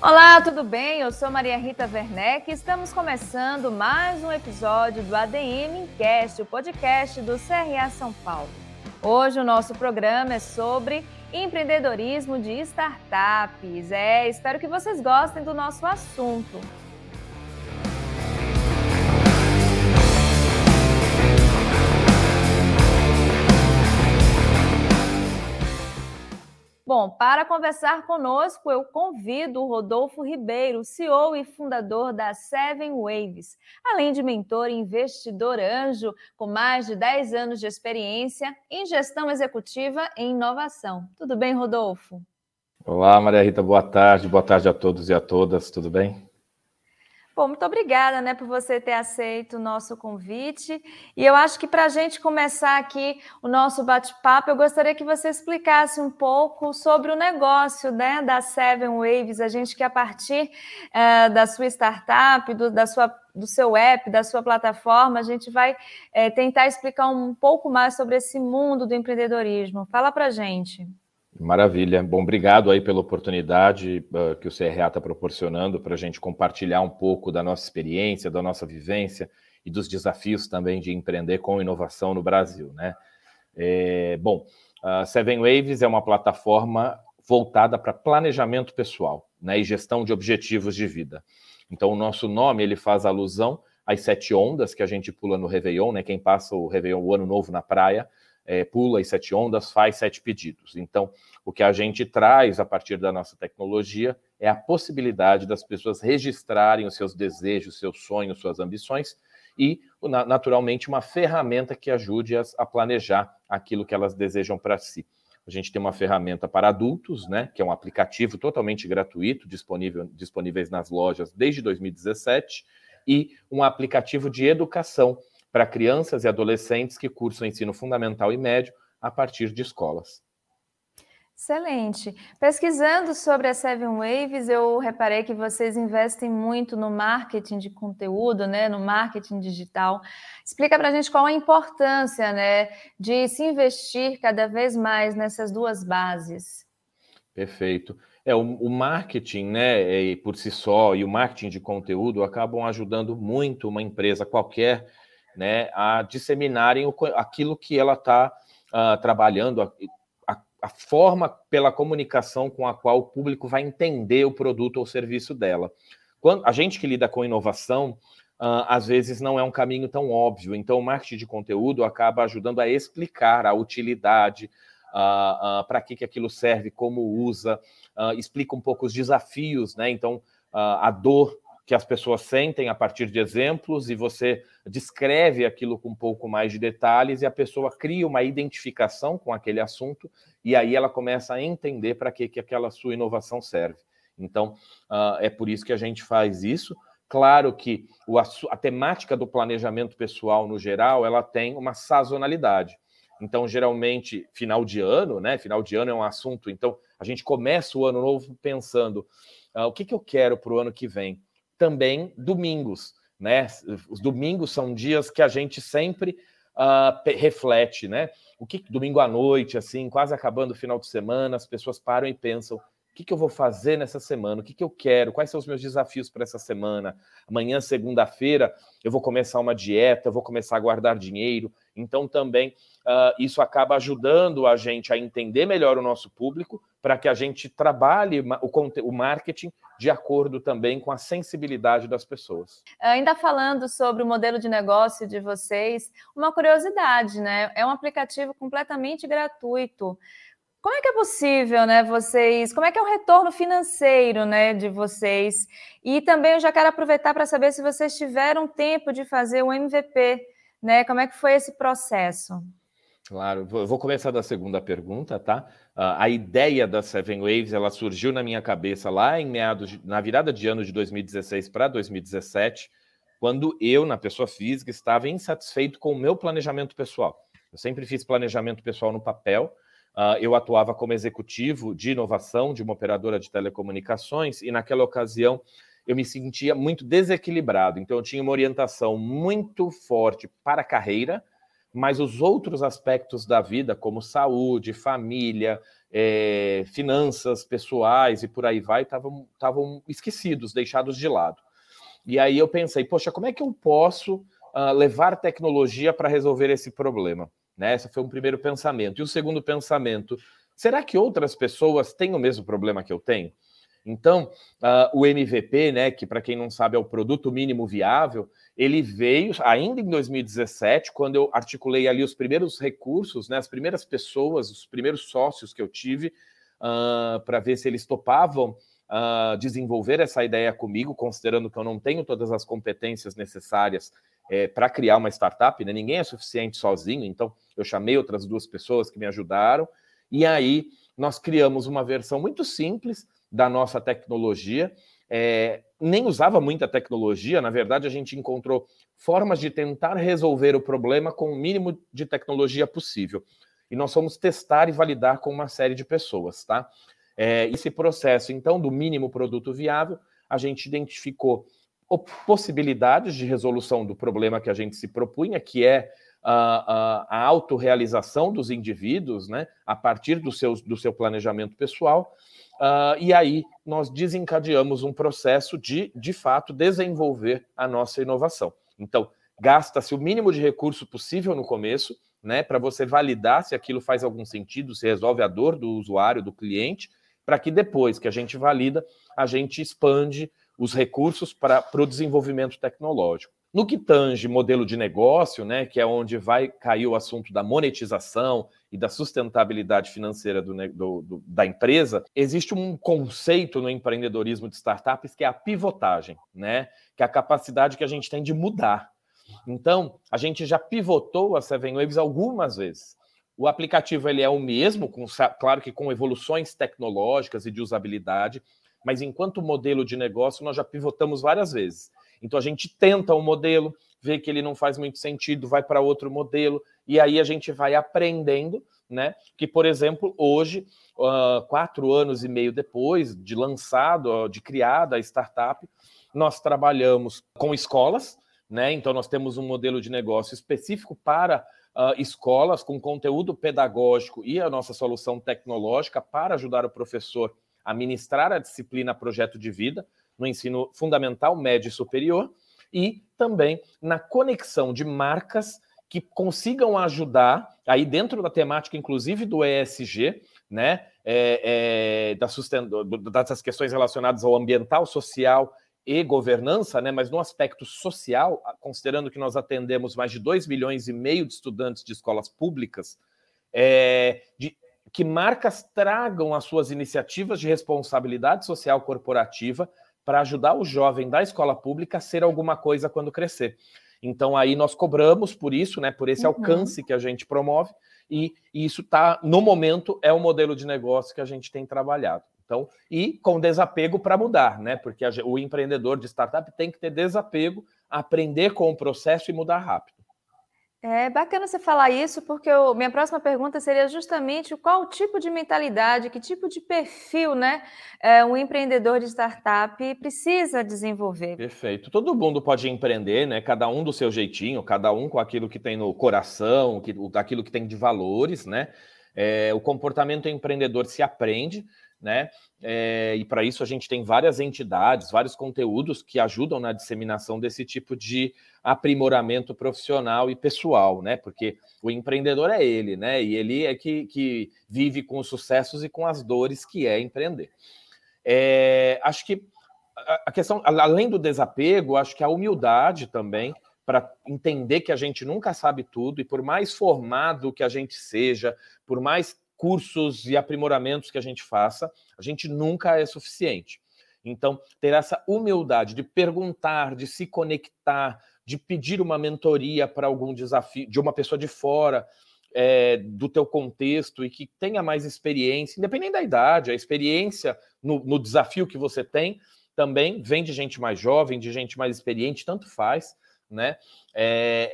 Olá, tudo bem? Eu sou Maria Rita Werneck e estamos começando mais um episódio do ADM Incast, o podcast do CRA São Paulo. Hoje o nosso programa é sobre empreendedorismo de startups. É, espero que vocês gostem do nosso assunto. Bom, para conversar conosco, eu convido o Rodolfo Ribeiro, CEO e fundador da Seven Waves, além de mentor e investidor anjo, com mais de 10 anos de experiência em gestão executiva e inovação. Tudo bem, Rodolfo? Olá, Maria Rita, boa tarde. Boa tarde a todos e a todas, tudo bem? Bom, muito obrigada né, por você ter aceito o nosso convite. E eu acho que para a gente começar aqui o nosso bate-papo, eu gostaria que você explicasse um pouco sobre o negócio né, da Seven Waves. A gente que a partir é, da sua startup, do, da sua, do seu app, da sua plataforma, a gente vai é, tentar explicar um pouco mais sobre esse mundo do empreendedorismo. Fala para a gente. Maravilha. Bom, obrigado aí pela oportunidade uh, que o CRA está proporcionando para a gente compartilhar um pouco da nossa experiência, da nossa vivência e dos desafios também de empreender com inovação no Brasil, né? É, bom, a Seven Waves é uma plataforma voltada para planejamento pessoal, né, e gestão de objetivos de vida. Então, o nosso nome ele faz alusão às sete ondas que a gente pula no Réveillon, né? Quem passa o Réveillon, o Ano Novo na praia, é, pula as sete ondas, faz sete pedidos. Então, o que a gente traz a partir da nossa tecnologia é a possibilidade das pessoas registrarem os seus desejos, seus sonhos, suas ambições e, naturalmente, uma ferramenta que ajude as a planejar aquilo que elas desejam para si. A gente tem uma ferramenta para adultos, né, que é um aplicativo totalmente gratuito, disponível disponíveis nas lojas desde 2017, e um aplicativo de educação para crianças e adolescentes que cursam ensino fundamental e médio a partir de escolas. Excelente. Pesquisando sobre a Seven Waves, eu reparei que vocês investem muito no marketing de conteúdo, né, no marketing digital. Explica para a gente qual a importância, né, de se investir cada vez mais nessas duas bases. Perfeito. É, o, o marketing, né, por si só, e o marketing de conteúdo acabam ajudando muito uma empresa qualquer né, a disseminarem o, aquilo que ela está uh, ah, trabalhando, a, a, a, forma pela comunicação com a qual o público vai entender o produto ou serviço dela. Quando a gente que lida com inovação, uh, às vezes não é um caminho tão óbvio. Então, o marketing de conteúdo acaba ajudando a explicar a utilidade, uh, para que, que aquilo serve, como usa, explica um pouco os desafios, né? Então, a dor que as pessoas sentem a partir de exemplos e você descreve aquilo com um pouco mais de detalhes e a pessoa cria uma identificação com aquele assunto e aí ela começa a entender para que, que aquela sua inovação serve. Então, uh, é por isso que a gente faz isso. Claro que o, a temática do planejamento pessoal, no geral, ela tem uma sazonalidade. Então, geralmente, final de ano, né? Final de ano é um assunto. Então, a gente começa o ano novo pensando: uh, o que, que eu quero para o ano que vem? Também domingos, né? Os domingos são dias que a gente sempre uh, reflete, né? O que domingo à noite, assim, quase acabando o final de semana, as pessoas param e pensam: o que, que eu vou fazer nessa semana? O que, que eu quero? Quais são os meus desafios para essa semana? Amanhã, segunda-feira, eu vou começar uma dieta, eu vou começar a guardar dinheiro. Então, também uh, isso acaba ajudando a gente a entender melhor o nosso público, para que a gente trabalhe o, o marketing de acordo também com a sensibilidade das pessoas. Ainda falando sobre o modelo de negócio de vocês, uma curiosidade, né? É um aplicativo completamente gratuito. Como é que é possível, né, vocês, como é que é o retorno financeiro, né, de vocês? E também eu já quero aproveitar para saber se vocês tiveram tempo de fazer o MVP, né? Como é que foi esse processo? Claro, vou começar da segunda pergunta, tá? A ideia da Seven Waves, ela surgiu na minha cabeça lá em meados, de, na virada de ano de 2016 para 2017, quando eu, na pessoa física, estava insatisfeito com o meu planejamento pessoal. Eu sempre fiz planejamento pessoal no papel, uh, eu atuava como executivo de inovação de uma operadora de telecomunicações e naquela ocasião eu me sentia muito desequilibrado. Então eu tinha uma orientação muito forte para a carreira, mas os outros aspectos da vida, como saúde, família, é, finanças pessoais e por aí vai estavam esquecidos, deixados de lado. E aí eu pensei, poxa, como é que eu posso uh, levar tecnologia para resolver esse problema? Né? Esse foi um primeiro pensamento. E o segundo pensamento, será que outras pessoas têm o mesmo problema que eu tenho? Então, uh, o MVP, né, que para quem não sabe é o produto mínimo viável, ele veio ainda em 2017, quando eu articulei ali os primeiros recursos, né, as primeiras pessoas, os primeiros sócios que eu tive, uh, para ver se eles topavam uh, desenvolver essa ideia comigo, considerando que eu não tenho todas as competências necessárias é, para criar uma startup, né? ninguém é suficiente sozinho, então eu chamei outras duas pessoas que me ajudaram, e aí nós criamos uma versão muito simples da nossa tecnologia. É, nem usava muita tecnologia, na verdade, a gente encontrou formas de tentar resolver o problema com o mínimo de tecnologia possível. E nós fomos testar e validar com uma série de pessoas, tá? É, esse processo, então, do mínimo produto viável, a gente identificou possibilidades de resolução do problema que a gente se propunha, que é a, a, a autorrealização dos indivíduos, né, a partir do seu, do seu planejamento pessoal, Uh, e aí nós desencadeamos um processo de, de fato, desenvolver a nossa inovação. Então, gasta-se o mínimo de recurso possível no começo, né, para você validar se aquilo faz algum sentido, se resolve a dor do usuário, do cliente, para que depois que a gente valida, a gente expande os recursos para o desenvolvimento tecnológico. No que tange modelo de negócio, né, que é onde vai cair o assunto da monetização e da sustentabilidade financeira do, do, do, da empresa, existe um conceito no empreendedorismo de startups que é a pivotagem, né, que é a capacidade que a gente tem de mudar. Então, a gente já pivotou a Seven Waves algumas vezes. O aplicativo ele é o mesmo, com, claro que com evoluções tecnológicas e de usabilidade, mas enquanto modelo de negócio nós já pivotamos várias vezes. Então a gente tenta um modelo, vê que ele não faz muito sentido, vai para outro modelo, e aí a gente vai aprendendo, né? Que, por exemplo, hoje, uh, quatro anos e meio depois de lançado, de criada a startup, nós trabalhamos com escolas, né? Então nós temos um modelo de negócio específico para Uh, escolas com conteúdo pedagógico e a nossa solução tecnológica para ajudar o professor a ministrar a disciplina projeto de vida no ensino fundamental, médio e superior, e também na conexão de marcas que consigam ajudar, aí dentro da temática, inclusive do ESG, né, é, é, da sustent... das questões relacionadas ao ambiental, social e governança, né, mas no aspecto social, considerando que nós atendemos mais de 2 milhões e meio de estudantes de escolas públicas, é, de, que marcas tragam as suas iniciativas de responsabilidade social corporativa para ajudar o jovem da escola pública a ser alguma coisa quando crescer. Então aí nós cobramos por isso, né, por esse uhum. alcance que a gente promove e, e isso tá no momento é o modelo de negócio que a gente tem trabalhado. Então, e com desapego para mudar, né? Porque a, o empreendedor de startup tem que ter desapego, aprender com o processo e mudar rápido. É bacana você falar isso, porque eu, minha próxima pergunta seria justamente qual tipo de mentalidade, que tipo de perfil, né, é, um empreendedor de startup precisa desenvolver. Perfeito. Todo mundo pode empreender, né? Cada um do seu jeitinho, cada um com aquilo que tem no coração, que, aquilo que tem de valores, né? É, o comportamento empreendedor se aprende né? É, e para isso a gente tem várias entidades, vários conteúdos que ajudam na disseminação desse tipo de aprimoramento profissional e pessoal, né? Porque o empreendedor é ele, né? E ele é que, que vive com os sucessos e com as dores que é empreender. É, acho que a questão, além do desapego, acho que a humildade também para entender que a gente nunca sabe tudo e por mais formado que a gente seja, por mais cursos e aprimoramentos que a gente faça, a gente nunca é suficiente. Então, ter essa humildade de perguntar, de se conectar, de pedir uma mentoria para algum desafio, de uma pessoa de fora é, do teu contexto e que tenha mais experiência, independente da idade, a experiência no, no desafio que você tem também vem de gente mais jovem, de gente mais experiente, tanto faz né? É,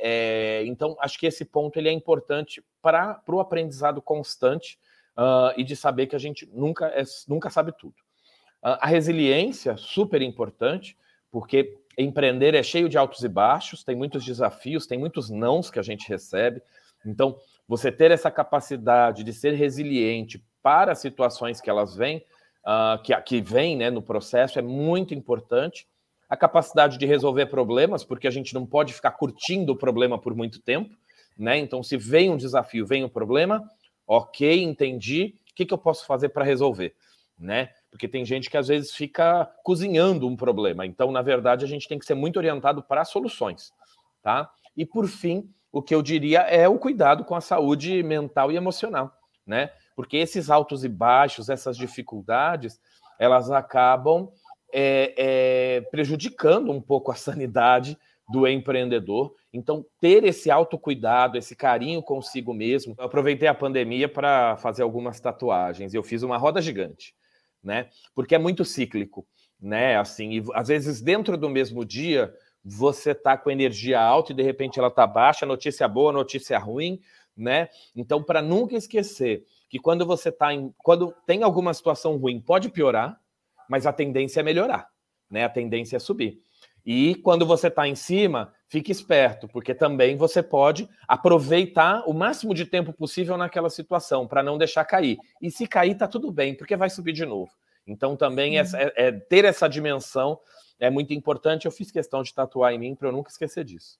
é, então, acho que esse ponto ele é importante para o aprendizado constante uh, e de saber que a gente nunca, é, nunca sabe tudo. Uh, a resiliência, super importante, porque empreender é cheio de altos e baixos, tem muitos desafios, tem muitos nãos que a gente recebe. Então, você ter essa capacidade de ser resiliente para situações que elas vêm, uh, que, que vêm né, no processo, é muito importante. A capacidade de resolver problemas, porque a gente não pode ficar curtindo o problema por muito tempo, né? Então, se vem um desafio, vem um problema, ok, entendi, o que, que eu posso fazer para resolver, né? Porque tem gente que às vezes fica cozinhando um problema. Então, na verdade, a gente tem que ser muito orientado para soluções, tá? E por fim, o que eu diria é o cuidado com a saúde mental e emocional, né? Porque esses altos e baixos, essas dificuldades, elas acabam é, é, prejudicando um pouco a sanidade do empreendedor. Então, ter esse autocuidado, esse carinho consigo mesmo. Eu aproveitei a pandemia para fazer algumas tatuagens. Eu fiz uma roda gigante né? Porque é muito cíclico, né? Assim, e às vezes dentro do mesmo dia você tá com energia alta e de repente ela tá baixa, notícia boa, notícia ruim, né? Então, para nunca esquecer que quando você tá em, quando tem alguma situação ruim, pode piorar, mas a tendência é melhorar, né? A tendência é subir. E quando você está em cima, fique esperto, porque também você pode aproveitar o máximo de tempo possível naquela situação para não deixar cair. E se cair, tá tudo bem, porque vai subir de novo. Então também é, é, ter essa dimensão é muito importante. Eu fiz questão de tatuar em mim para eu nunca esquecer disso.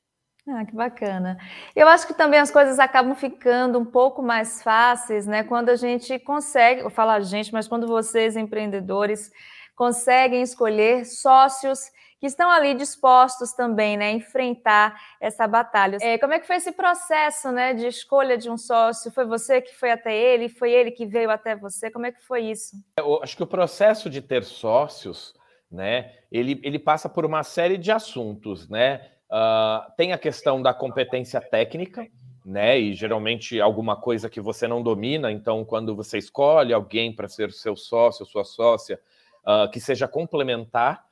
Ah, que bacana. Eu acho que também as coisas acabam ficando um pouco mais fáceis, né? Quando a gente consegue, eu falo a gente, mas quando vocês, empreendedores, conseguem escolher sócios que estão ali dispostos também, né, a enfrentar essa batalha. É, como é que foi esse processo, né, de escolha de um sócio? Foi você que foi até ele? Foi ele que veio até você? Como é que foi isso? Eu acho que o processo de ter sócios, né, ele, ele passa por uma série de assuntos, né? Uh, tem a questão da competência técnica, né? E geralmente alguma coisa que você não domina. Então, quando você escolhe alguém para ser seu sócio, sua sócia, uh, que seja complementar,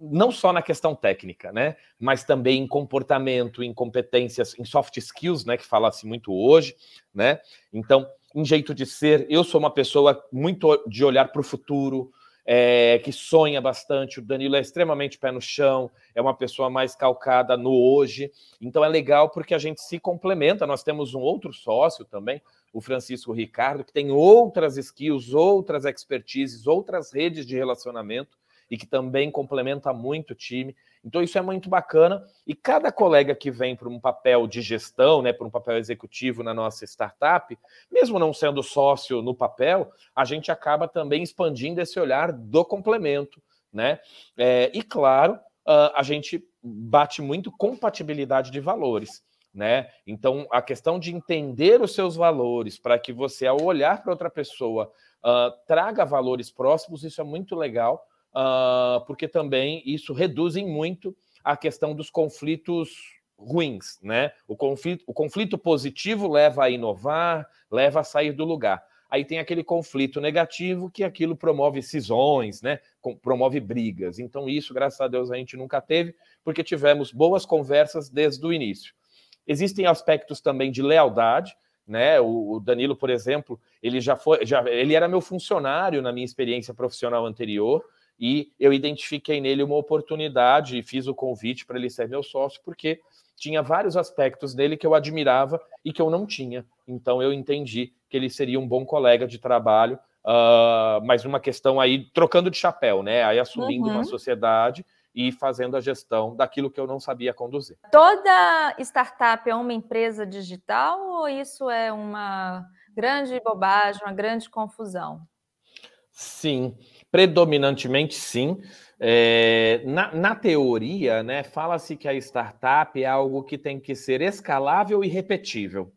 não só na questão técnica, né, mas também em comportamento, em competências, em soft skills, né, que fala-se muito hoje, né? Então, em jeito de ser, eu sou uma pessoa muito de olhar para o futuro, é, que sonha bastante. O Danilo é extremamente pé no chão, é uma pessoa mais calcada no hoje. Então é legal porque a gente se complementa. Nós temos um outro sócio também, o Francisco Ricardo, que tem outras skills, outras expertises, outras redes de relacionamento e que também complementa muito o time. Então isso é muito bacana e cada colega que vem para um papel de gestão, né, para um papel executivo na nossa startup, mesmo não sendo sócio no papel, a gente acaba também expandindo esse olhar do complemento, né? É, e claro, a gente bate muito compatibilidade de valores. Né? Então, a questão de entender os seus valores para que você, ao olhar para outra pessoa, uh, traga valores próximos, isso é muito legal, uh, porque também isso reduz muito a questão dos conflitos ruins, né? O conflito, o conflito positivo leva a inovar, leva a sair do lugar. Aí tem aquele conflito negativo que aquilo promove cisões, né? Promove brigas. Então isso, graças a Deus, a gente nunca teve, porque tivemos boas conversas desde o início. Existem aspectos também de lealdade, né? O, Danilo, por exemplo, ele já foi, já, ele era meu funcionário na minha experiência profissional anterior e eu identifiquei nele uma oportunidade e fiz o convite para ele ser meu sócio, porque tinha vários aspectos dele que eu admirava e que eu não tinha. Então eu entendi que ele seria um bom colega de trabalho, uh, mas uma questão aí, trocando de chapéu, né? Aí assumindo uhum. uma sociedade e fazendo a gestão daquilo que eu não sabia conduzir. Toda startup é uma empresa digital ou isso é uma grande bobagem, uma grande confusão? Sim, Predominantemente, sim. É, na, na, teoria, né, fala-se que a startup é algo que tem que ser escalável e repetível.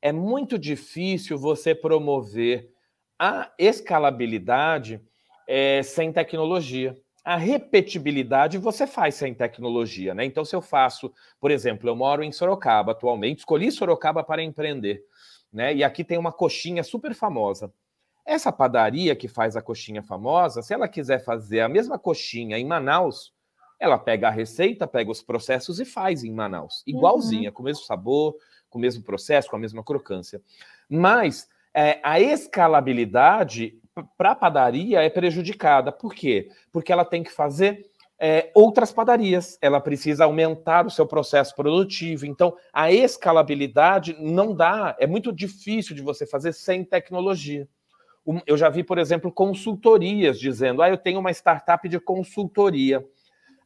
É muito difícil você promover a escalabilidade é, sem tecnologia. A repetibilidade você faz sem tecnologia, né? Então, se eu faço, por exemplo, eu moro em Sorocaba atualmente, escolhi Sorocaba para empreender, né? E aqui tem uma coxinha super famosa. Essa padaria que faz a coxinha famosa, se ela quiser fazer a mesma coxinha em Manaus, ela pega a receita, pega os processos e faz em Manaus, igualzinha, uhum. com o mesmo sabor, com o mesmo processo, com a mesma crocância. Mas é, a escalabilidade para a padaria é prejudicada. Por quê? Porque ela tem que fazer é, outras padarias, ela precisa aumentar o seu processo produtivo. Então, a escalabilidade não dá, é muito difícil de você fazer sem tecnologia. eu já vi, por exemplo, consultorias dizendo: ah, eu tenho uma startup de consultoria.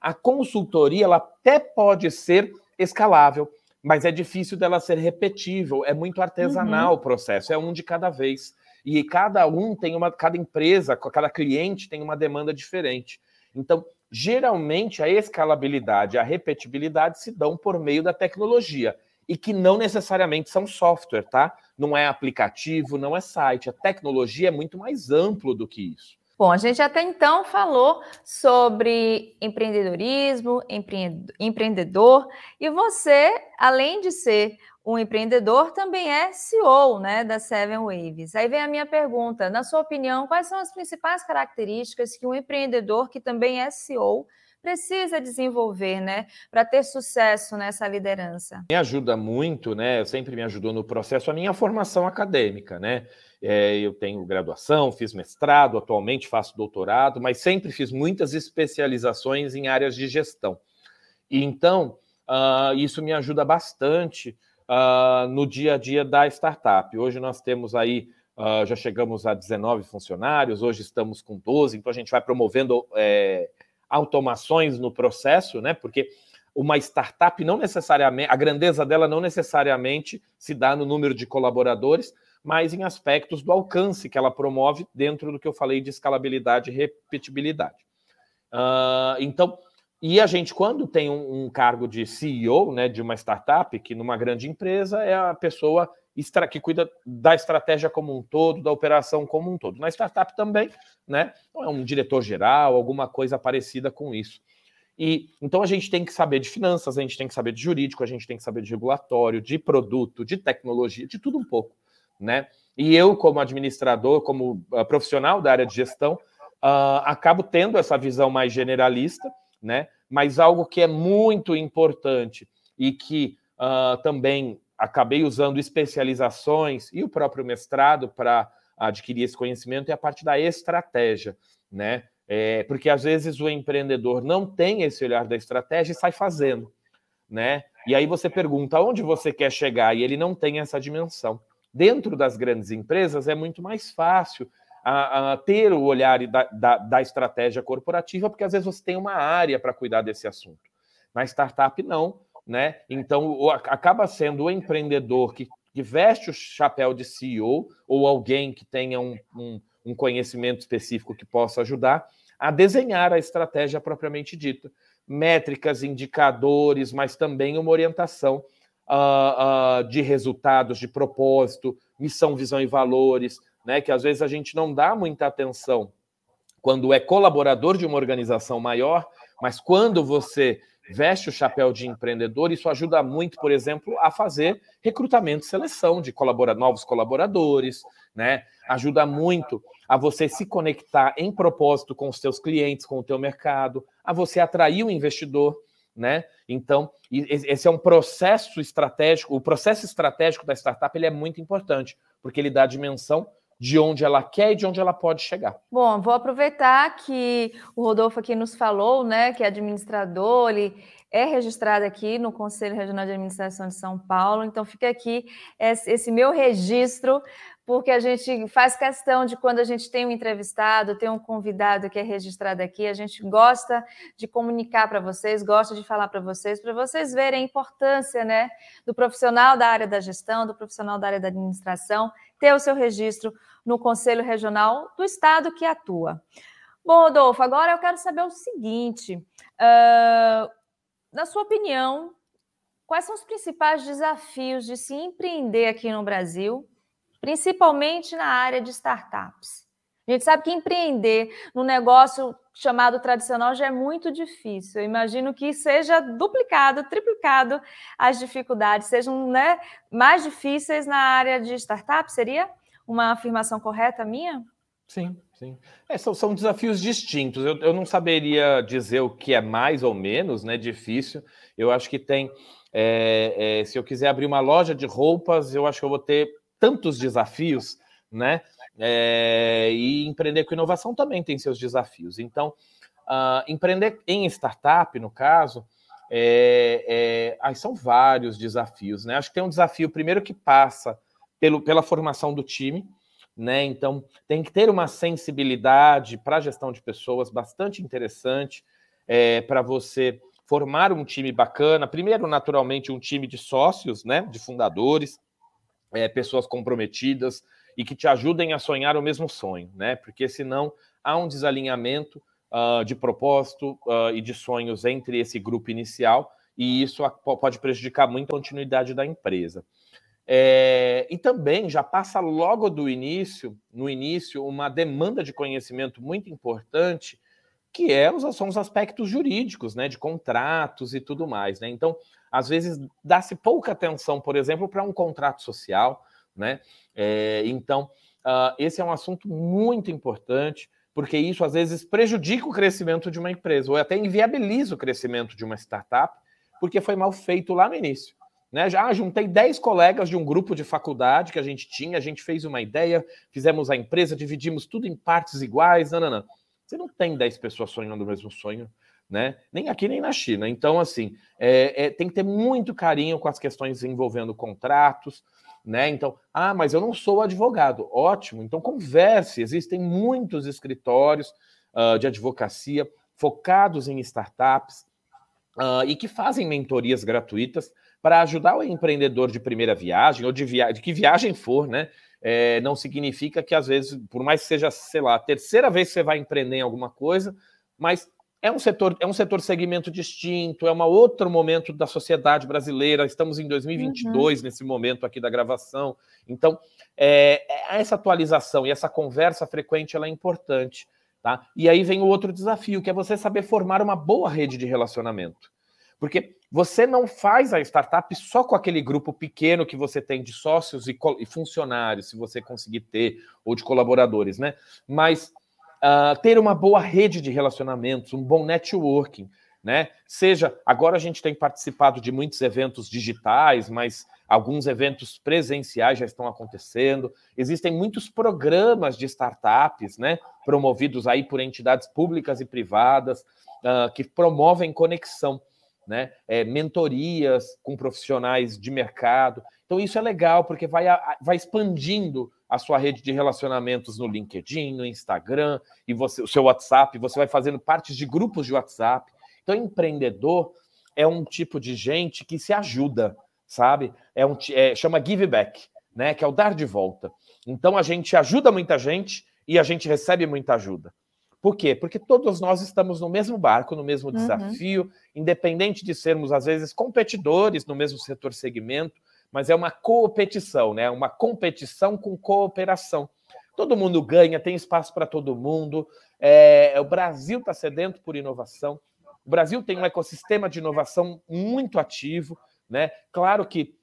A consultoria ela até pode ser escalável, mas é difícil dela ser repetível, é muito artesanal uhum. o processo, é um de cada vez. E cada um tem uma, cada empresa, cada cliente tem uma demanda diferente. Então, geralmente a escalabilidade, a repetibilidade se dão por meio da tecnologia e que não necessariamente são software, tá? Não é aplicativo, não é site. A tecnologia é muito mais amplo do que isso. Bom, a gente até então falou sobre empreendedorismo, empreendedor, e você, além de ser um empreendedor, também é CEO né, da Seven Waves. Aí vem a minha pergunta: na sua opinião, quais são as principais características que um empreendedor que também é CEO precisa desenvolver, né, para ter sucesso nessa liderança? Me ajuda muito, né? Sempre me ajudou no processo a minha formação acadêmica, né? É, eu tenho graduação, fiz mestrado, atualmente faço doutorado, mas sempre fiz muitas especializações em áreas de gestão. E então, uh, isso me ajuda bastante uh, no dia a dia da startup. Hoje nós temos aí, uh, já chegamos a 19 funcionários, hoje estamos com 12, então a gente vai promovendo é, automações no processo, né? Porque uma startup não necessariamente, a grandeza dela não necessariamente se dá no número de colaboradores, mas em aspectos do alcance que ela promove dentro do que eu falei de escalabilidade e repetibilidade. Uh, então, e a gente, quando tem um, um, cargo de CEO né, de uma startup, que numa grande empresa é a pessoa que cuida da estratégia como um todo, da operação como um todo. Na startup também, né? É um diretor geral, alguma coisa parecida com isso. E então a gente tem que saber de finanças, a gente tem que saber de jurídico, a gente tem que saber de regulatório, de produto, de tecnologia, de tudo um pouco né? E eu, como administrador, como uh, profissional da área de gestão, uh, acabo tendo essa visão mais generalista, né? Mas algo que é muito importante e que uh, também acabei usando especializações e o próprio mestrado para adquirir esse conhecimento é a parte da estratégia, né? É, porque às vezes o empreendedor não tem esse olhar da estratégia e sai fazendo, né? E aí você pergunta onde você quer chegar e ele não tem essa dimensão. Dentro das grandes empresas é muito mais fácil a, a ter o olhar da, da, da, estratégia corporativa, porque às vezes você tem uma área para cuidar desse assunto. Na startup, não. Né? Então, acaba sendo o empreendedor que, que, veste o chapéu de CEO ou alguém que tenha um, um, um conhecimento específico que possa ajudar a desenhar a estratégia propriamente dita. Métricas, indicadores, mas também uma orientação uh, uh, de resultados, de propósito, missão, visão e valores, né? Que às vezes a gente não dá muita atenção quando é colaborador de uma organização maior, mas quando você veste o chapéu de empreendedor, isso ajuda muito, por exemplo, a fazer recrutamento e seleção de colabora novos colaboradores, né? Ajuda muito a você se conectar em propósito com os seus clientes, com o teu mercado, a você atrair o investidor né? Então, esse é um processo estratégico, o processo estratégico da startup ele é muito importante, porque ele dá dimensão de onde ela quer e de onde ela pode chegar. Bom, vou aproveitar que o Rodolfo aqui nos falou, né, que é administrador, ele é registrado aqui no Conselho Regional de Administração de São Paulo, então fica aqui esse meu registro porque a gente faz questão de quando a gente tem um entrevistado, tem um convidado que é registrado aqui, a gente gosta de comunicar para vocês, gosta de falar para vocês, para vocês verem a importância, né, do profissional da área da gestão, do profissional da área da administração, ter o seu registro no Conselho Regional do Estado que atua. Bom, Rodolfo, agora eu quero saber o seguinte: uh, na sua opinião, quais são os principais desafios de se empreender aqui no Brasil? Principalmente na área de startups. A gente sabe que empreender num negócio chamado tradicional já é muito difícil. Eu imagino que seja duplicado, triplicado as dificuldades, sejam né, mais difíceis na área de startup. Seria uma afirmação correta minha? Sim, sim. É, são, são, desafios distintos. Eu, eu, não saberia dizer o que é mais ou menos né, difícil. Eu acho que tem. É, é, se eu quiser abrir uma loja de roupas, eu acho que eu vou ter tantos desafios, né? É, e empreender com inovação também tem seus desafios. Então, uh, empreender em startup, no caso, é, é, são vários desafios, né? Acho que tem um desafio primeiro que passa pelo, pela formação do time, né? Então, tem que ter uma sensibilidade para a gestão de pessoas bastante interessante é, para você formar um time bacana. Primeiro, naturalmente, um time de sócios, né? De fundadores, é, pessoas comprometidas e que te ajudem a sonhar o mesmo sonho, né? Porque senão há um desalinhamento uh, de propósito uh, e de sonhos entre esse grupo inicial e isso pode prejudicar muito a continuidade da empresa. É, e também já passa logo do início, no início, uma demanda de conhecimento muito importante, que é, são os aspectos jurídicos, né, de contratos e tudo mais. Né? Então, às vezes, dá-se pouca atenção, por exemplo, para um contrato social. Né? É, então, uh, esse é um assunto muito importante, porque isso às vezes prejudica o crescimento de uma empresa, ou até inviabiliza o crescimento de uma startup, porque foi mal feito lá no início. Né? Já juntei 10 colegas de um grupo de faculdade que a gente tinha, a gente fez uma ideia, fizemos a empresa, dividimos tudo em partes iguais. Não, não, não. Você não tem 10 pessoas sonhando o mesmo sonho, né? Nem aqui nem na China. Então, assim, é, é, tem que ter muito carinho com as questões envolvendo contratos, né? Então, ah, mas eu não sou advogado. Ótimo, então converse. Existem muitos escritórios uh, de advocacia focados em startups uh, e que fazem mentorias gratuitas para ajudar o empreendedor de primeira viagem, ou de, via de que viagem for, né? É, não significa que, às vezes, por mais que seja, sei lá, a terceira vez que você vai empreender em alguma coisa, mas é um setor, é um setor segmento distinto, é um outro momento da sociedade brasileira. Estamos em 2022 uhum. nesse momento aqui da gravação. Então, é, é, essa atualização e essa conversa frequente ela é importante, tá? E aí vem o outro desafio, que é você saber formar uma boa rede de relacionamento. Porque você não faz a startup só com aquele grupo pequeno que você tem de sócios e, e funcionários, se você conseguir ter, ou de colaboradores, né? Mas uh, ter uma boa rede de relacionamentos, um bom networking, né? Seja, agora a gente tem participado de muitos eventos digitais, mas alguns eventos presenciais já estão acontecendo. Existem muitos programas de startups, né? Promovidos aí por entidades públicas e privadas, uh, que promovem conexão né? É, mentorias com profissionais de mercado. Então, isso é legal, porque vai, vai expandindo a sua rede de relacionamentos no LinkedIn, no Instagram, e você, o seu WhatsApp, você vai fazendo partes de grupos de WhatsApp. Então, empreendedor é um tipo de gente que se ajuda, sabe? É um é, chama give back, né? Que é o dar de volta. Então a gente ajuda muita gente e a gente recebe muita ajuda. Por quê? Porque todos nós estamos no mesmo barco, no mesmo uhum. desafio, uhum. independente de sermos, às vezes, competidores no mesmo setor segmento, mas é uma competição, né? Uma competição com cooperação. Todo mundo ganha, tem espaço para todo mundo. É, o Brasil está sedento por inovação. O Brasil tem um ecossistema de inovação muito ativo, né? Claro que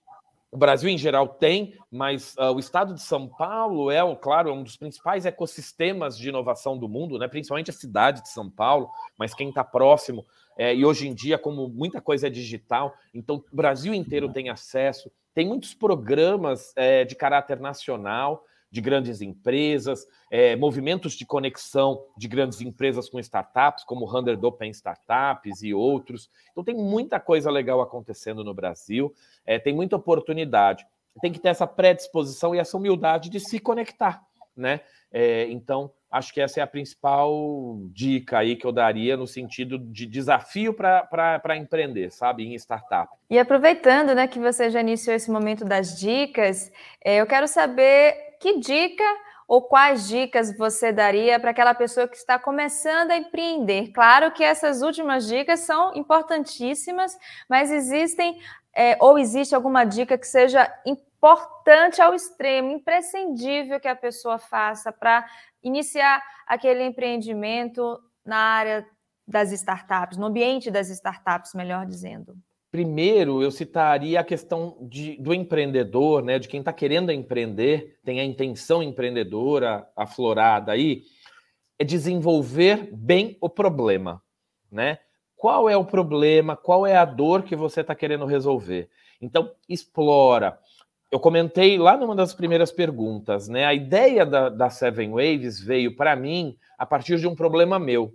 o Brasil em geral tem, mas uh, o estado de São Paulo é, claro, um dos principais ecossistemas de inovação do mundo, né? principalmente a cidade de São Paulo, mas quem está próximo, é, e hoje em dia, como muita coisa é digital, então o Brasil inteiro tem acesso, tem muitos programas é, de caráter nacional, de grandes empresas, é, movimentos de conexão de grandes empresas com startups, como o 100 Open Startups e outros. Então, tem muita coisa legal acontecendo no Brasil, é, tem muita oportunidade. Tem que ter essa predisposição e essa humildade de se conectar, né? É, então, acho que essa é a principal dica aí que eu daria no sentido de desafio para empreender, sabe, em startup. E aproveitando, né, que você já iniciou esse momento das dicas, é, eu quero saber que dica ou quais dicas você daria para aquela pessoa que está começando a empreender? Claro que essas últimas dicas são importantíssimas, mas existem é, ou existe alguma dica que seja importante ao extremo, imprescindível que a pessoa faça para iniciar aquele empreendimento na área das startups, no ambiente das startups, melhor dizendo? Primeiro, eu citaria a questão de, do empreendedor, né, de quem está querendo empreender, tem a intenção empreendedora aflorada aí, é desenvolver bem o problema, né? Qual é o problema? Qual é a dor que você está querendo resolver? Então, explora. Eu comentei lá numa das primeiras perguntas, né? A ideia da, da Seven Waves veio para mim a partir de um problema meu,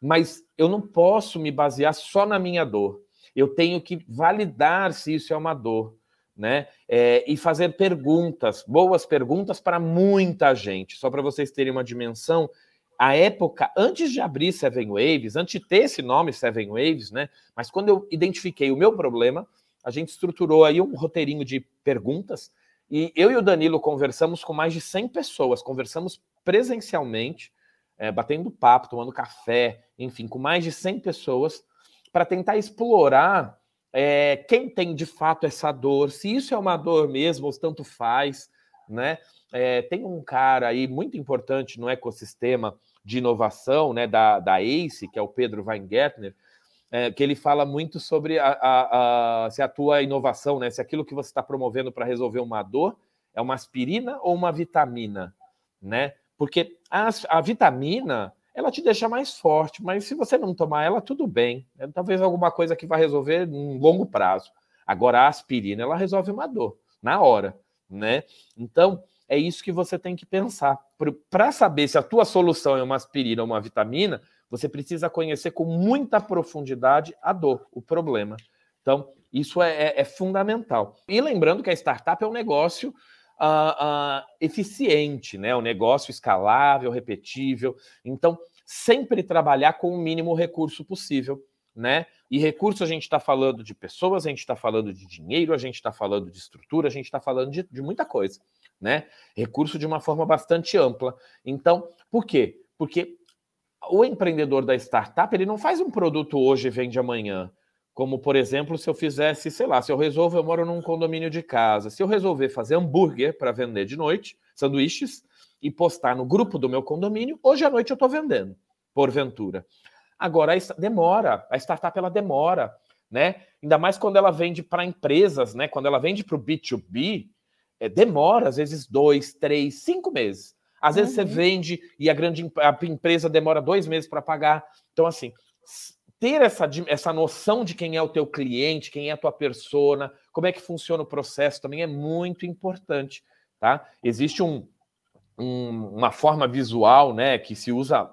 mas eu não posso me basear só na minha dor eu tenho que validar se isso é uma dor. né? É, e fazer perguntas, boas perguntas para muita gente. Só para vocês terem uma dimensão, a época, antes de abrir Seven Waves, antes de ter esse nome Seven Waves, né? Mas quando eu identifiquei o meu problema, a gente estruturou aí um roteirinho de perguntas e eu e o Danilo conversamos com mais de 100 pessoas, conversamos presencialmente, é, batendo papo, tomando café, enfim, com mais de 100 pessoas, para tentar explorar é, quem tem de fato essa dor, se isso é uma dor mesmo, ou tanto faz, né? É, tem um cara aí muito importante no ecossistema de inovação, né, da, da ACE, que é o Pedro Weingärtner, é, que ele fala muito sobre a, a, a, se a tua inovação, né, se aquilo que você está promovendo para resolver uma dor é uma aspirina ou uma vitamina, né? Porque a, a vitamina ela te deixa mais forte, mas se você não tomar ela, tudo bem. É, talvez alguma coisa que vai resolver em longo prazo. Agora, a aspirina, ela resolve uma dor, na hora, né? Então, é isso que você tem que pensar. Para saber se a tua solução é uma aspirina ou uma vitamina, você precisa conhecer com muita profundidade a dor, o problema. Então, isso é, é, é fundamental. E lembrando que a startup é um negócio uh, uh, eficiente, né? um negócio escalável, repetível. Então, sempre trabalhar com o mínimo recurso possível. Né? E recurso a gente está falando de pessoas, a gente está falando de dinheiro, a gente está falando de estrutura, a gente está falando de, de muita coisa, né? Recurso de uma forma bastante ampla. Então, por quê? Porque o empreendedor da startup ele não faz um produto hoje e vende amanhã. Como, por exemplo, se eu fizesse, sei lá, se eu resolvo, eu moro num condomínio de casa, se eu resolver fazer hambúrguer para vender de noite, sanduíches, e postar no grupo do meu condomínio, hoje à noite eu estou vendendo, porventura. Agora, demora, a startup ela demora, né? Ainda mais quando ela vende para empresas, né? Quando ela vende para o B2B, é, demora, às vezes, dois, três, cinco meses. Às vezes uhum. você vende e a grande a empresa demora dois meses para pagar. Então, assim, ter essa, essa noção de quem é o teu cliente, quem é a tua persona, como é que funciona o processo também é muito importante, tá? Existe um, um, uma forma visual, né, que se usa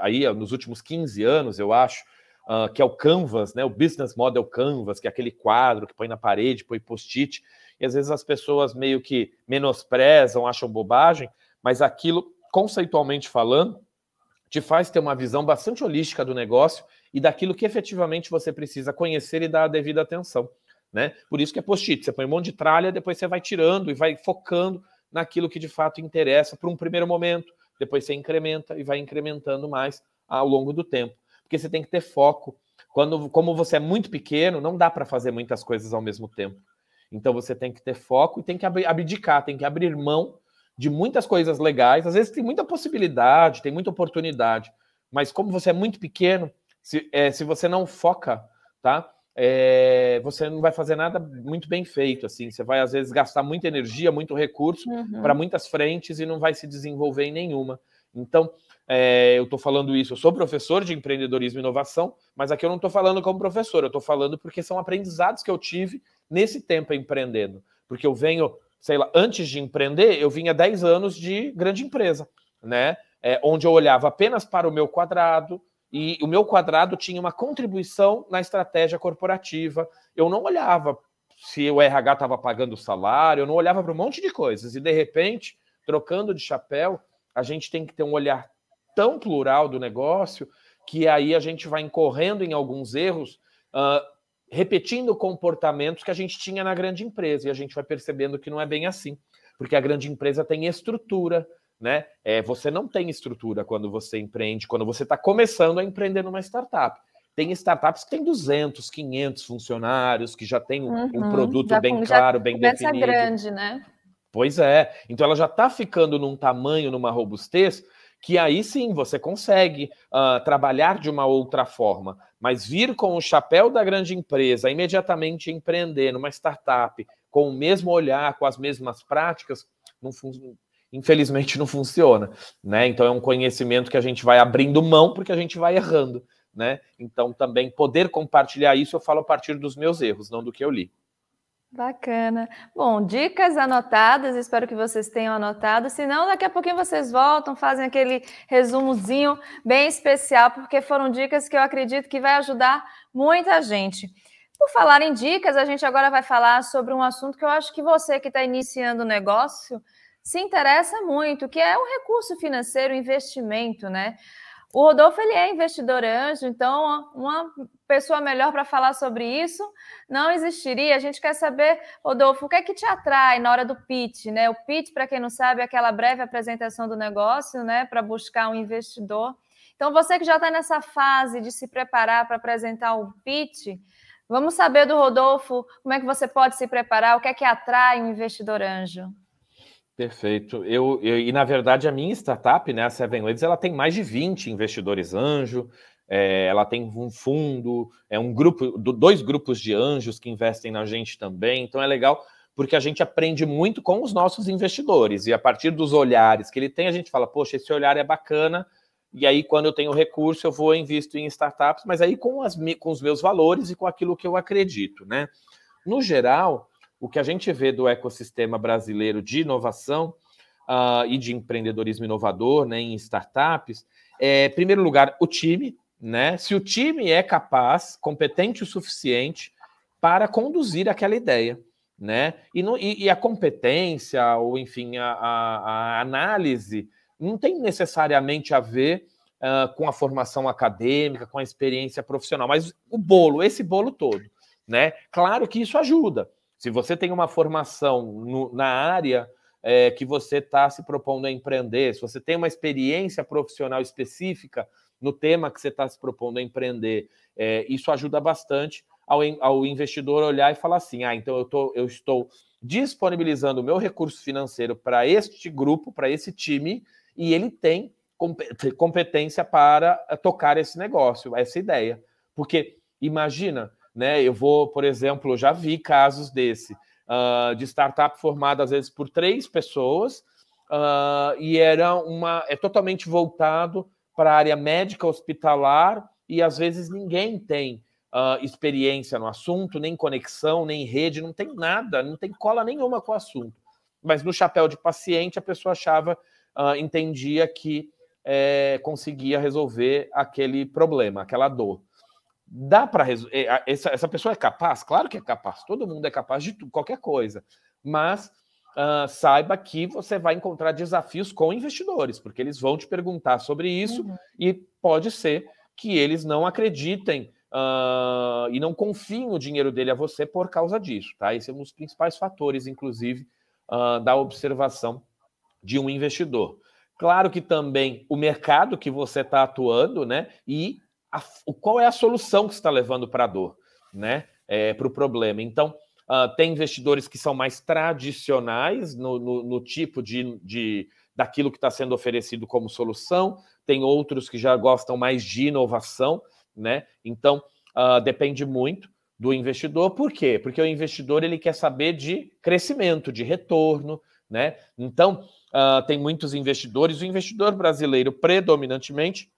aí nos últimos 15 anos, eu acho, uh, que é o Canvas, né, o Business Model Canvas, que é aquele quadro que põe na parede, põe post-it, e às vezes as pessoas meio que menosprezam, acham bobagem, mas aquilo, conceitualmente falando, te faz ter uma visão bastante holística do negócio e daquilo que efetivamente você precisa conhecer e dar a devida atenção. Né? Por isso que é post-it, você põe um monte de tralha, depois você vai tirando e vai focando naquilo que de fato interessa para um primeiro momento, depois você incrementa e vai incrementando mais ao longo do tempo. Porque você tem que ter foco. Quando, como você é muito pequeno, não dá para fazer muitas coisas ao mesmo tempo. Então você tem que ter foco e tem que abdicar, tem que abrir mão de muitas coisas legais. Às vezes tem muita possibilidade, tem muita oportunidade, mas como você é muito pequeno, se, é, se você não foca, tá? É, você não vai fazer nada muito bem feito, assim. Você vai às vezes gastar muita energia, muito recurso uhum. para muitas frentes e não vai se desenvolver em nenhuma. Então, é, eu estou falando isso. Eu sou professor de empreendedorismo e inovação, mas aqui eu não estou falando como professor. Eu estou falando porque são aprendizados que eu tive nesse tempo empreendendo, porque eu venho sei lá, antes de empreender, eu vinha 10 anos de grande empresa, né? É, onde eu olhava apenas para o meu quadrado, e o meu quadrado tinha uma contribuição na estratégia corporativa. Eu não olhava se o RH estava pagando o salário, eu não olhava para um monte de coisas. E de repente, trocando de chapéu, a gente tem que ter um olhar tão plural do negócio que aí a gente vai incorrendo em alguns erros uh, repetindo comportamentos que a gente tinha na grande empresa e a gente vai percebendo que não é bem assim, porque a grande empresa tem estrutura, né? É, você não tem estrutura quando você empreende, quando você está começando a empreender numa startup. Tem startups que têm 200, 500 funcionários, que já tem um, uhum, produto bem claro, bem definido. grande, né? Pois é. Então ela já está ficando num tamanho, numa robustez, que aí sim você consegue uh, trabalhar de uma outra forma. Mas vir com o chapéu da grande empresa, imediatamente empreender numa startup, com o mesmo olhar, com as mesmas práticas, não infelizmente não funciona. Né? Então é um conhecimento que a gente vai abrindo mão porque a gente vai errando. Né? Então também poder compartilhar isso eu falo a partir dos meus erros, não do que eu li. Bacana. Bom, dicas anotadas, espero que vocês tenham anotado. Se não, daqui a pouquinho vocês voltam, fazem aquele resumozinho bem especial, porque foram dicas que eu acredito que vai ajudar muita gente. Por falar em dicas, a gente agora vai falar sobre um assunto que eu acho que você que está iniciando o negócio se interessa muito, que é o recurso financeiro, investimento, né? O Rodolfo ele é investidor anjo, então uma pessoa melhor para falar sobre isso não existiria. A gente quer saber, Rodolfo, o que é que te atrai na hora do pitch, né? O pitch, para quem não sabe, é aquela breve apresentação do negócio, né, para buscar um investidor. Então, você que já está nessa fase de se preparar para apresentar o pitch, vamos saber do Rodolfo como é que você pode se preparar, o que é que atrai um investidor anjo. Perfeito. Eu, eu, e na verdade a minha startup, né, a Seven Waves, ela tem mais de 20 investidores anjo, é, ela tem um fundo, é um grupo, dois grupos de anjos que investem na gente também. Então é legal porque a gente aprende muito com os nossos investidores e a partir dos olhares que ele tem, a gente fala, poxa, esse olhar é bacana. E aí, quando eu tenho recurso, eu vou invisto em startups, mas aí com, as, com os meus valores e com aquilo que eu acredito, né? No geral, o que a gente vê do ecossistema brasileiro de inovação uh, e de empreendedorismo inovador né, em startups é, em primeiro lugar, o time, né? Se o time é capaz, competente o suficiente para conduzir aquela ideia, né? E, no, e, e a competência, ou enfim, a, a, a, análise, não tem necessariamente a ver uh, com a formação acadêmica, com a experiência profissional, mas o bolo, esse bolo todo, né? Claro que isso ajuda. Se você tem uma formação no, na área é, que você está se propondo a empreender, se você tem uma experiência profissional específica no tema que você está se propondo a empreender, é, isso ajuda bastante ao, ao, investidor olhar e falar assim: ah, então eu, tô, eu estou disponibilizando o meu recurso financeiro para este grupo, para esse time, e ele tem competência para tocar esse negócio, essa ideia. Porque imagina né? Eu vou, por exemplo, já vi casos desse uh, de startup formada às vezes por três pessoas uh, e era uma é totalmente voltado para a área médica hospitalar e às vezes ninguém tem uh, experiência no assunto, nem conexão, nem rede, não tem nada, não tem cola nenhuma com o assunto. Mas no chapéu de paciente a pessoa achava, entendia que é, conseguia resolver aquele problema, aquela dor. Dá para resolver. Essa, essa pessoa é capaz? Claro que é capaz. Todo mundo é capaz de qualquer coisa. Mas uh, saiba que você vai encontrar desafios com investidores, porque eles vão te perguntar sobre isso uhum. e pode ser que eles não acreditem uh, e não confiem o dinheiro dele a você por causa disso, tá? Esse é um dos principais fatores, inclusive, uh, da observação de um investidor. Claro que também o mercado que você está atuando, né? E a, qual é a solução que está levando para a dor, né? É, para o problema. Então, uh, tem investidores que são mais tradicionais no, no, no tipo de, de daquilo que está sendo oferecido como solução, tem outros que já gostam mais de inovação, né? Então, uh, depende muito do investidor. Por quê? Porque o investidor ele quer saber de crescimento, de retorno, né? Então, uh, tem muitos investidores. O investidor brasileiro, predominantemente,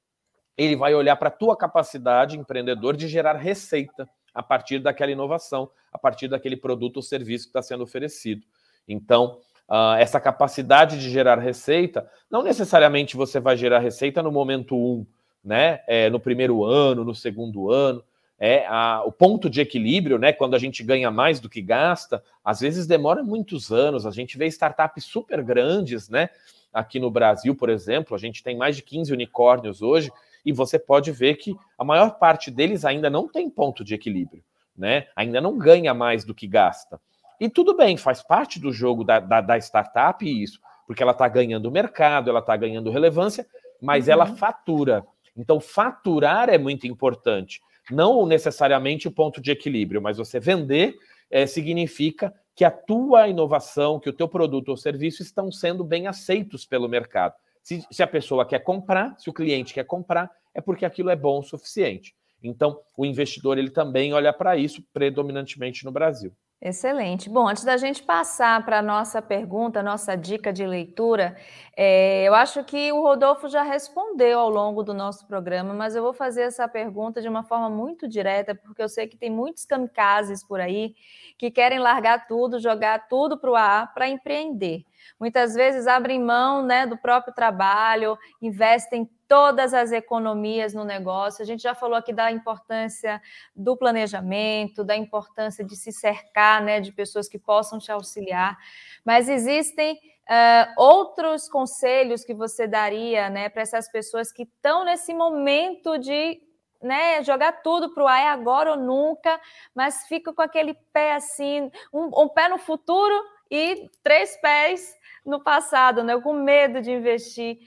ele vai olhar para a tua capacidade empreendedor de gerar receita a partir daquela inovação, a partir daquele produto ou serviço que está sendo oferecido. Então, uh, essa capacidade de gerar receita, não necessariamente você vai gerar receita no momento um, né? É, no primeiro ano, no segundo ano. É a, o ponto de equilíbrio, né? Quando a gente ganha mais do que gasta, às vezes demora muitos anos. A gente vê startups super grandes, né? Aqui no Brasil, por exemplo, a gente tem mais de 15 unicórnios hoje e você pode ver que a maior parte deles ainda não tem ponto de equilíbrio, né? Ainda não ganha mais do que gasta. E tudo bem, faz parte do jogo da, da, da startup isso, porque ela está ganhando mercado, ela está ganhando relevância, mas uhum. ela fatura. Então, faturar é muito importante. Não necessariamente o ponto de equilíbrio, mas você vender é, significa que a tua inovação, que o teu produto ou serviço estão sendo bem aceitos pelo mercado. Se, se a pessoa quer comprar, se o cliente quer comprar, é porque aquilo é bom o suficiente. Então, o investidor ele também olha para isso predominantemente no Brasil. Excelente. Bom, antes da gente passar para a nossa pergunta, nossa dica de leitura, é, eu acho que o Rodolfo já respondeu ao longo do nosso programa, mas eu vou fazer essa pergunta de uma forma muito direta, porque eu sei que tem muitos kamikazes por aí que querem largar tudo, jogar tudo para o ar para empreender. Muitas vezes abrem mão né, do próprio trabalho, investem todas as economias no negócio. A gente já falou aqui da importância do planejamento, da importância de se cercar né, de pessoas que possam te auxiliar, mas existem Uh, outros conselhos que você daria né, para essas pessoas que estão nesse momento de né, jogar tudo para o ar, é agora ou nunca, mas fica com aquele pé assim, um, um, pé no futuro e três pés no passado, né, com medo de investir.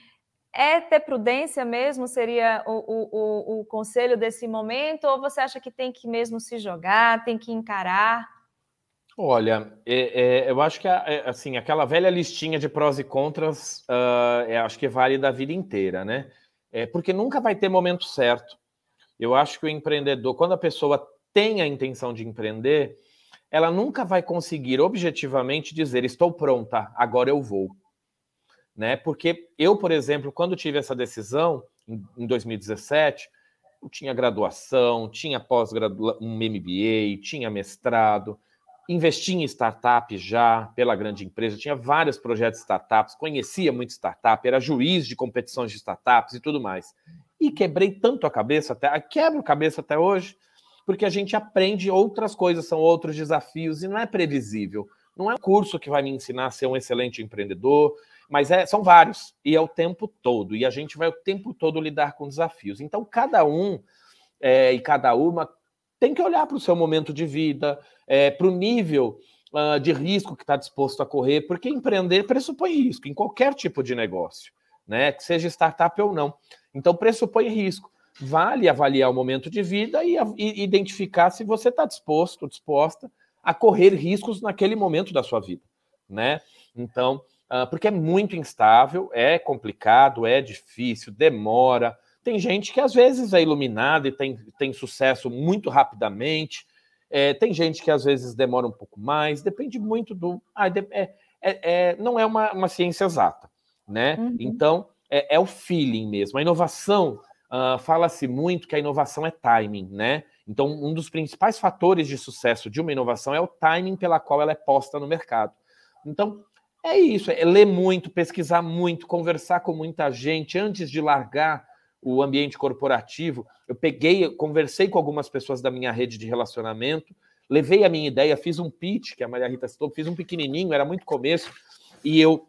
É ter prudência mesmo? Seria o, o, o, o conselho desse momento? Ou você acha que tem que mesmo se jogar, tem que encarar? Olha, é, é, eu acho que é, assim aquela velha listinha de prós e contras, uh, acho que vale da vida inteira, né? É, porque nunca vai ter momento certo. Eu acho que o empreendedor, quando a pessoa tem a intenção de empreender, ela nunca vai conseguir objetivamente dizer estou pronta, agora eu vou, né? Porque eu, por exemplo, quando tive essa decisão em, em 2017, eu tinha graduação, tinha pós-graduação, um MBA, tinha mestrado investi em startup já pela grande empresa, tinha vários projetos de startups, conhecia muito startup, era juiz de competições de startups e tudo mais. E quebrei tanto a cabeça, até quebro a cabeça até hoje, porque a gente aprende outras coisas, são outros desafios e não é previsível. Não é um curso que vai me ensinar a ser um excelente empreendedor, mas é, são vários e é o tempo todo. E a gente vai o tempo todo lidar com desafios. Então, cada um é, e cada uma tem que olhar para o seu momento de vida, é, para o nível uh, de risco que está disposto a correr, porque empreender pressupõe risco em qualquer tipo de negócio, né? Que seja startup ou não. Então, pressupõe risco. Vale avaliar o momento de vida e, e identificar se você está disposto, disposta a correr riscos naquele momento da sua vida, né? Então, uh, porque é muito instável, é complicado, é difícil, demora. Tem gente que às vezes é iluminada e tem, tem sucesso muito rapidamente, é, tem gente que às vezes demora um pouco mais, depende muito do. Ah, é, é, não é uma, uma, ciência exata, né? Uhum. Então, é, é, o feeling mesmo. A inovação, uh, fala-se muito que a inovação é timing, né? Então, um dos principais fatores de sucesso de uma inovação é o timing pela qual ela é posta no mercado. Então, é isso, é ler muito, pesquisar muito, conversar com muita gente antes de largar o ambiente corporativo. Eu peguei, conversei com algumas pessoas da minha rede de relacionamento, levei a minha ideia, fiz um pitch, que a Maria Rita citou, fiz um pequenininho, era muito começo, e eu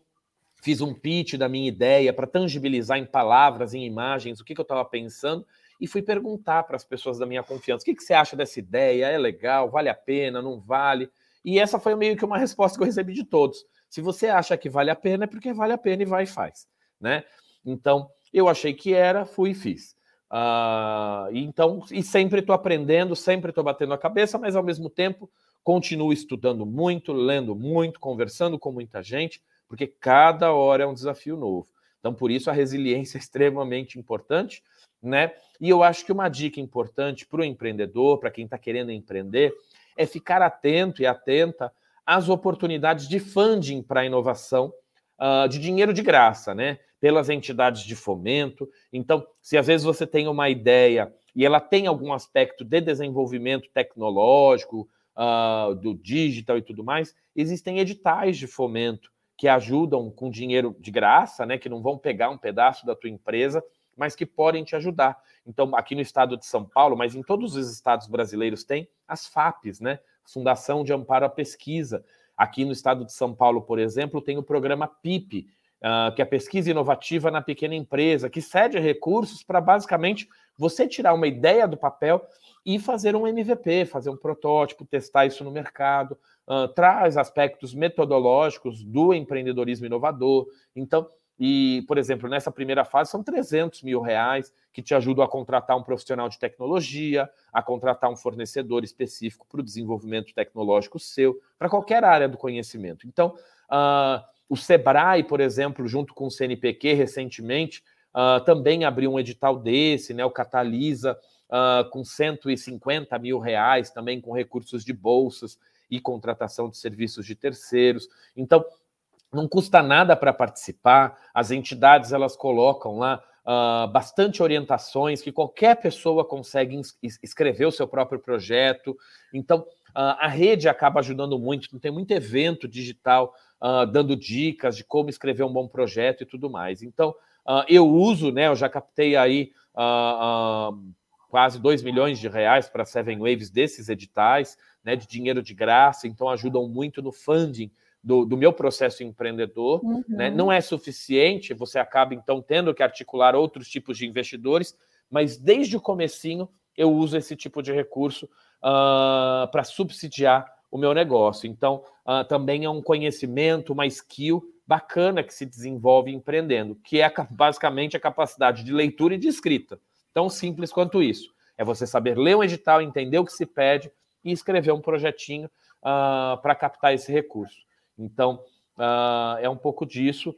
fiz um pitch da minha ideia para tangibilizar em palavras, em imagens, o que, que eu estava pensando, e fui perguntar para as pessoas da minha confiança: o que, que você acha dessa ideia? É legal? Vale a pena? Não vale? E essa foi meio que uma resposta que eu recebi de todos. Se você acha que vale a pena, é porque vale a pena e vai e faz, né? Então, eu achei que era, fui e fiz. Uh, então, e sempre estou aprendendo, sempre estou batendo a cabeça, mas ao mesmo tempo continuo estudando muito, lendo muito, conversando com muita gente, porque cada hora é um desafio novo. Então, por isso a resiliência é extremamente importante, né? E eu acho que uma dica importante para o empreendedor, para quem está querendo empreender, é ficar atento e atenta às oportunidades de funding para inovação, uh, de dinheiro de graça, né? pelas entidades de fomento. Então, se às vezes você tem uma ideia e ela tem algum aspecto de desenvolvimento tecnológico, uh, do digital e tudo mais, existem editais de fomento que ajudam com dinheiro de graça, né, que não vão pegar um pedaço da tua empresa, mas que podem te ajudar. Então, aqui no estado de São Paulo, mas em todos os estados brasileiros tem as FAPs, né? Fundação de Amparo à Pesquisa. Aqui no estado de São Paulo, por exemplo, tem o programa PIP, uh, que é a pesquisa inovativa na pequena empresa, que cede recursos para basicamente você tirar uma ideia do papel e fazer um MVP, fazer um protótipo, testar isso no mercado, uh, traz aspectos metodológicos do empreendedorismo inovador. Então, e, por exemplo, nessa primeira fase são 300 mil reais que te ajudam a contratar um profissional de tecnologia, a contratar um fornecedor específico para o desenvolvimento tecnológico seu, para qualquer área do conhecimento. Então, uh, o Sebrae, por exemplo, junto com o CNPq, recentemente, uh, também abriu um edital desse, né? O Catalisa, uh, com 150 mil reais, também com recursos de bolsas e contratação de serviços de terceiros. Então, não custa nada para participar. As entidades elas colocam lá uh, bastante orientações que qualquer pessoa consegue escrever o seu próprio projeto. Então, uh, a rede acaba ajudando muito. Tem muito evento digital uh, dando dicas de como escrever um bom projeto e tudo mais. Então, uh, eu uso, né? Eu já captei aí quase 2 milhões de reais para Seven Waves desses editais, né? De dinheiro de graça, então ajudam muito no funding do, do, meu processo empreendedor, né? uhum. né? Não é suficiente, você acaba então tendo que articular outros tipos de investidores, mas desde o comecinho eu uso esse tipo de recurso uh, para subsidiar o meu negócio. Então, uh, também é um conhecimento, uma skill bacana que se desenvolve empreendendo, que é basicamente a capacidade de leitura e de escrita. Tão simples quanto isso. É você saber ler um edital, entender o que se pede e escrever um projetinho uh, para captar esse recurso. Então, uh, é um pouco disso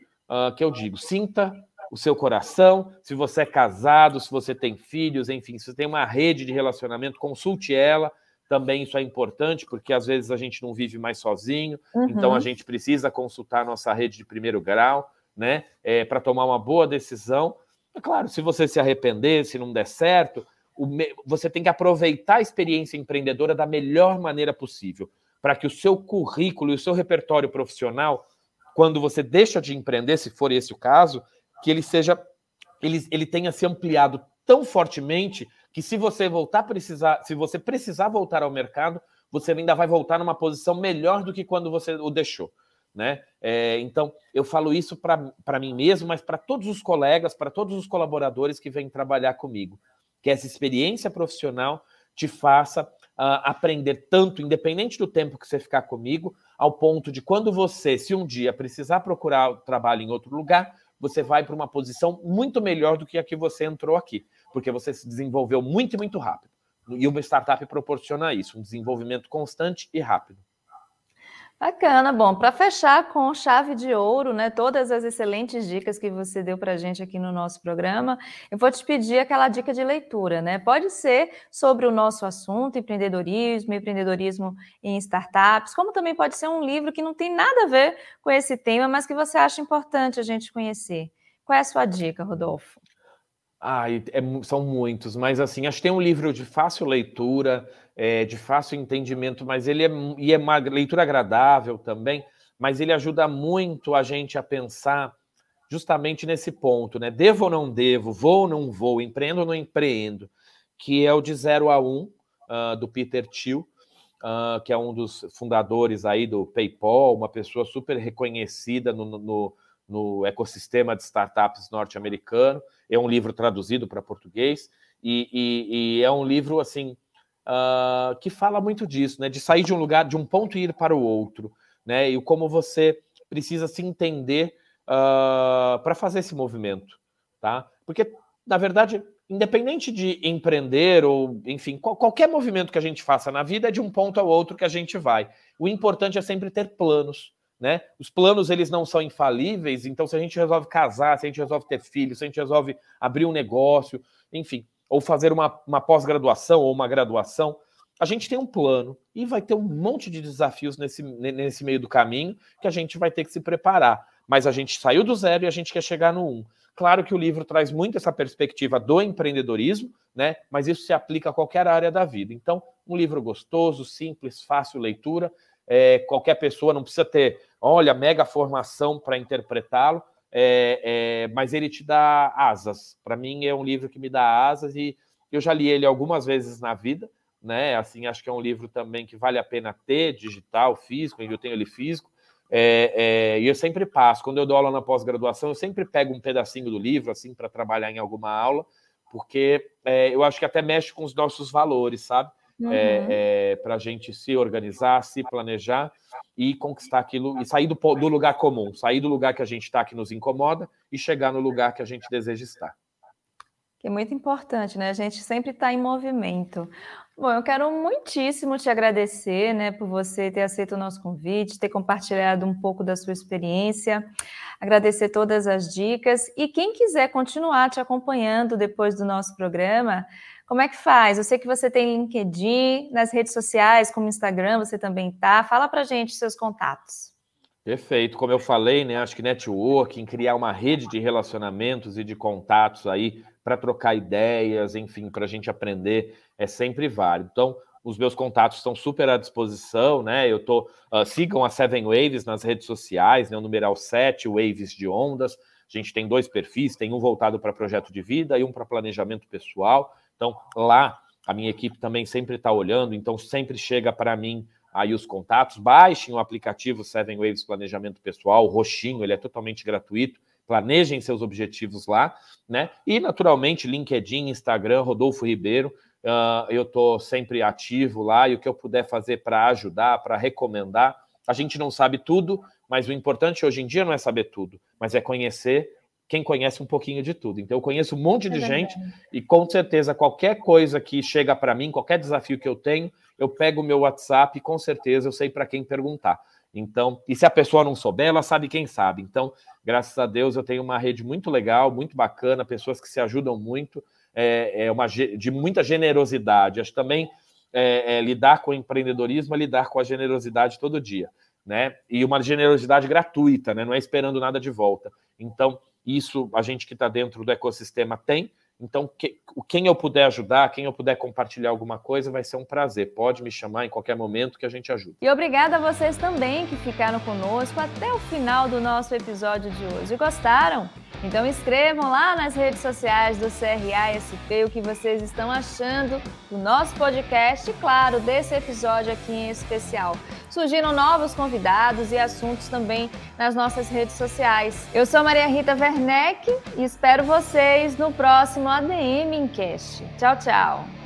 que eu digo. Sinta o seu coração. Se você é casado, se você tem filhos, enfim, se você tem uma rede de relacionamento, consulte ela. Também isso é importante, porque às vezes a gente não vive mais sozinho, uhum. então a gente precisa consultar a nossa rede de primeiro grau, né? É, para tomar uma boa decisão. É claro, se você se arrepender, se não der certo, me... você tem que aproveitar a experiência empreendedora da melhor maneira possível para que o seu currículo e o seu repertório profissional, quando você deixa de empreender, se for esse o caso, que ele seja, ele, ele tenha se ampliado tão fortemente que se você voltar precisar, se você precisar voltar ao mercado, você ainda vai voltar numa posição melhor do que quando você o deixou. Né? É, então, eu falo isso para mim mesmo, mas para todos os colegas, para todos os colaboradores que vêm trabalhar comigo, que essa experiência profissional te faça uh, aprender tanto, independente do tempo que você ficar comigo, ao ponto de quando você, se um dia precisar procurar trabalho em outro lugar, você vai para uma posição muito melhor do que a que você entrou aqui, porque você se desenvolveu muito, muito rápido. E uma startup proporciona isso, um desenvolvimento constante e rápido. Bacana, bom, para fechar com chave de ouro, né? Todas as excelentes dicas que você deu para a gente aqui no nosso programa, eu vou te pedir aquela dica de leitura, né? Pode ser sobre o nosso assunto, empreendedorismo, empreendedorismo em startups, como também pode ser um livro que não tem nada a ver com esse tema, mas que você acha importante a gente conhecer. Qual é a sua dica, Rodolfo? Ah, é, são muitos, mas assim, acho que tem um livro de fácil leitura, é, de fácil entendimento, mas ele é, e é uma leitura agradável também, mas ele ajuda muito a gente a pensar justamente nesse ponto, né? Devo ou não devo, vou ou não vou, empreendo ou não empreendo, que é o de 0 a 1, um, uh, do Peter Thiel, uh, que é um dos fundadores aí do PayPal, uma pessoa super reconhecida no, no, no ecossistema de startups norte-americano. É um livro traduzido para português e, e, e, é um livro assim uh, que fala muito disso, né? De sair de um lugar, de um ponto e ir para o outro, né? E como você precisa se entender uh, para fazer esse movimento, tá? Porque na verdade, independente de empreender ou, enfim, qual, qualquer movimento que a gente faça na vida é de um ponto ao outro que a gente vai. O importante é sempre ter planos, né? Os planos eles não são infalíveis, então se a gente resolve casar, se a gente resolve ter filhos, se a gente resolve abrir um negócio, enfim, ou fazer uma, uma pós-graduação ou uma graduação, a gente tem um plano e vai ter um monte de desafios nesse, nesse meio do caminho que a gente vai ter que se preparar. Mas a gente saiu do zero e a gente quer chegar no um. Claro que o livro traz muito essa perspectiva do empreendedorismo, né? Mas isso se aplica a qualquer área da vida. Então, um livro gostoso, simples, fácil leitura. É, qualquer pessoa não precisa ter olha, mega formação para interpretá-lo, é, é, mas ele te dá asas. Para mim, é um livro que me dá asas e eu já li ele algumas vezes na vida, né? Assim, acho que é um livro também que vale a pena ter, digital, físico, eu tenho ele físico. É, é, e eu sempre passo, quando eu dou aula na pós-graduação, eu sempre pego um pedacinho do livro, assim, para trabalhar em alguma aula, porque é, eu acho que até mexe com os nossos valores, sabe? Uhum. É, é, para a gente se organizar, se planejar e conquistar aquilo e sair do, do lugar comum, sair do lugar que a gente está que nos incomoda e chegar no lugar que a gente deseja estar. Que é muito importante, né? A gente sempre está em movimento. Bom, eu quero muitíssimo te agradecer, né, por você ter aceito o nosso convite, ter compartilhado um pouco da sua experiência, agradecer todas as dicas e quem quiser continuar te acompanhando depois do nosso programa, como é que faz? Eu sei que você tem LinkedIn, nas redes sociais, como Instagram, você também tá. Fala para gente seus contatos. Perfeito. Como eu falei, né? Acho que networking, criar uma rede de relacionamentos e de contatos aí para trocar ideias, enfim, para a gente aprender é sempre válido. Então, os meus contatos estão super à disposição, né? Eu tô, uh, sigam a Seven Waves nas redes sociais, né? O numeral 7, Waves de Ondas. A gente tem dois perfis, tem um voltado para projeto de vida e um para planejamento pessoal. Então, lá a minha equipe também sempre está olhando, então sempre chega para mim aí os contatos. Baixem o aplicativo Seven Waves Planejamento Pessoal, roxinho, ele é totalmente gratuito. Planejem seus objetivos lá, né? E naturalmente, LinkedIn, Instagram, Rodolfo Ribeiro. Uh, eu estou sempre ativo lá e o que eu puder fazer para ajudar, para recomendar. A gente não sabe tudo, mas o importante hoje em dia não é saber tudo, mas é conhecer quem conhece um pouquinho de tudo. Então, eu conheço um monte de é gente e com certeza qualquer coisa que chega para mim, qualquer desafio que eu tenho, eu pego o meu WhatsApp e com certeza eu sei para quem perguntar. Então, e se a pessoa não souber, ela sabe quem sabe. Então, graças a Deus, eu tenho uma rede muito legal, muito bacana, pessoas que se ajudam muito, é, é uma de muita generosidade. Acho também é, é, lidar com o empreendedorismo é lidar com a generosidade todo dia, né? E uma generosidade gratuita, né? Não é esperando nada de volta. Então, isso a gente que está dentro do ecossistema tem. Então, que, quem eu puder ajudar, quem eu puder compartilhar alguma coisa, vai ser um prazer. Pode me chamar em qualquer momento que a gente ajuda. E obrigada a vocês também que ficaram conosco até o final do nosso episódio de hoje. Gostaram? Então escrevam lá nas redes sociais do CRASP o que vocês estão achando do nosso podcast e, claro, desse episódio aqui em especial. Surgiram novos convidados e assuntos também nas nossas redes sociais. Eu sou Maria Rita Werneck e espero vocês no próximo ADM Encast. Tchau, tchau!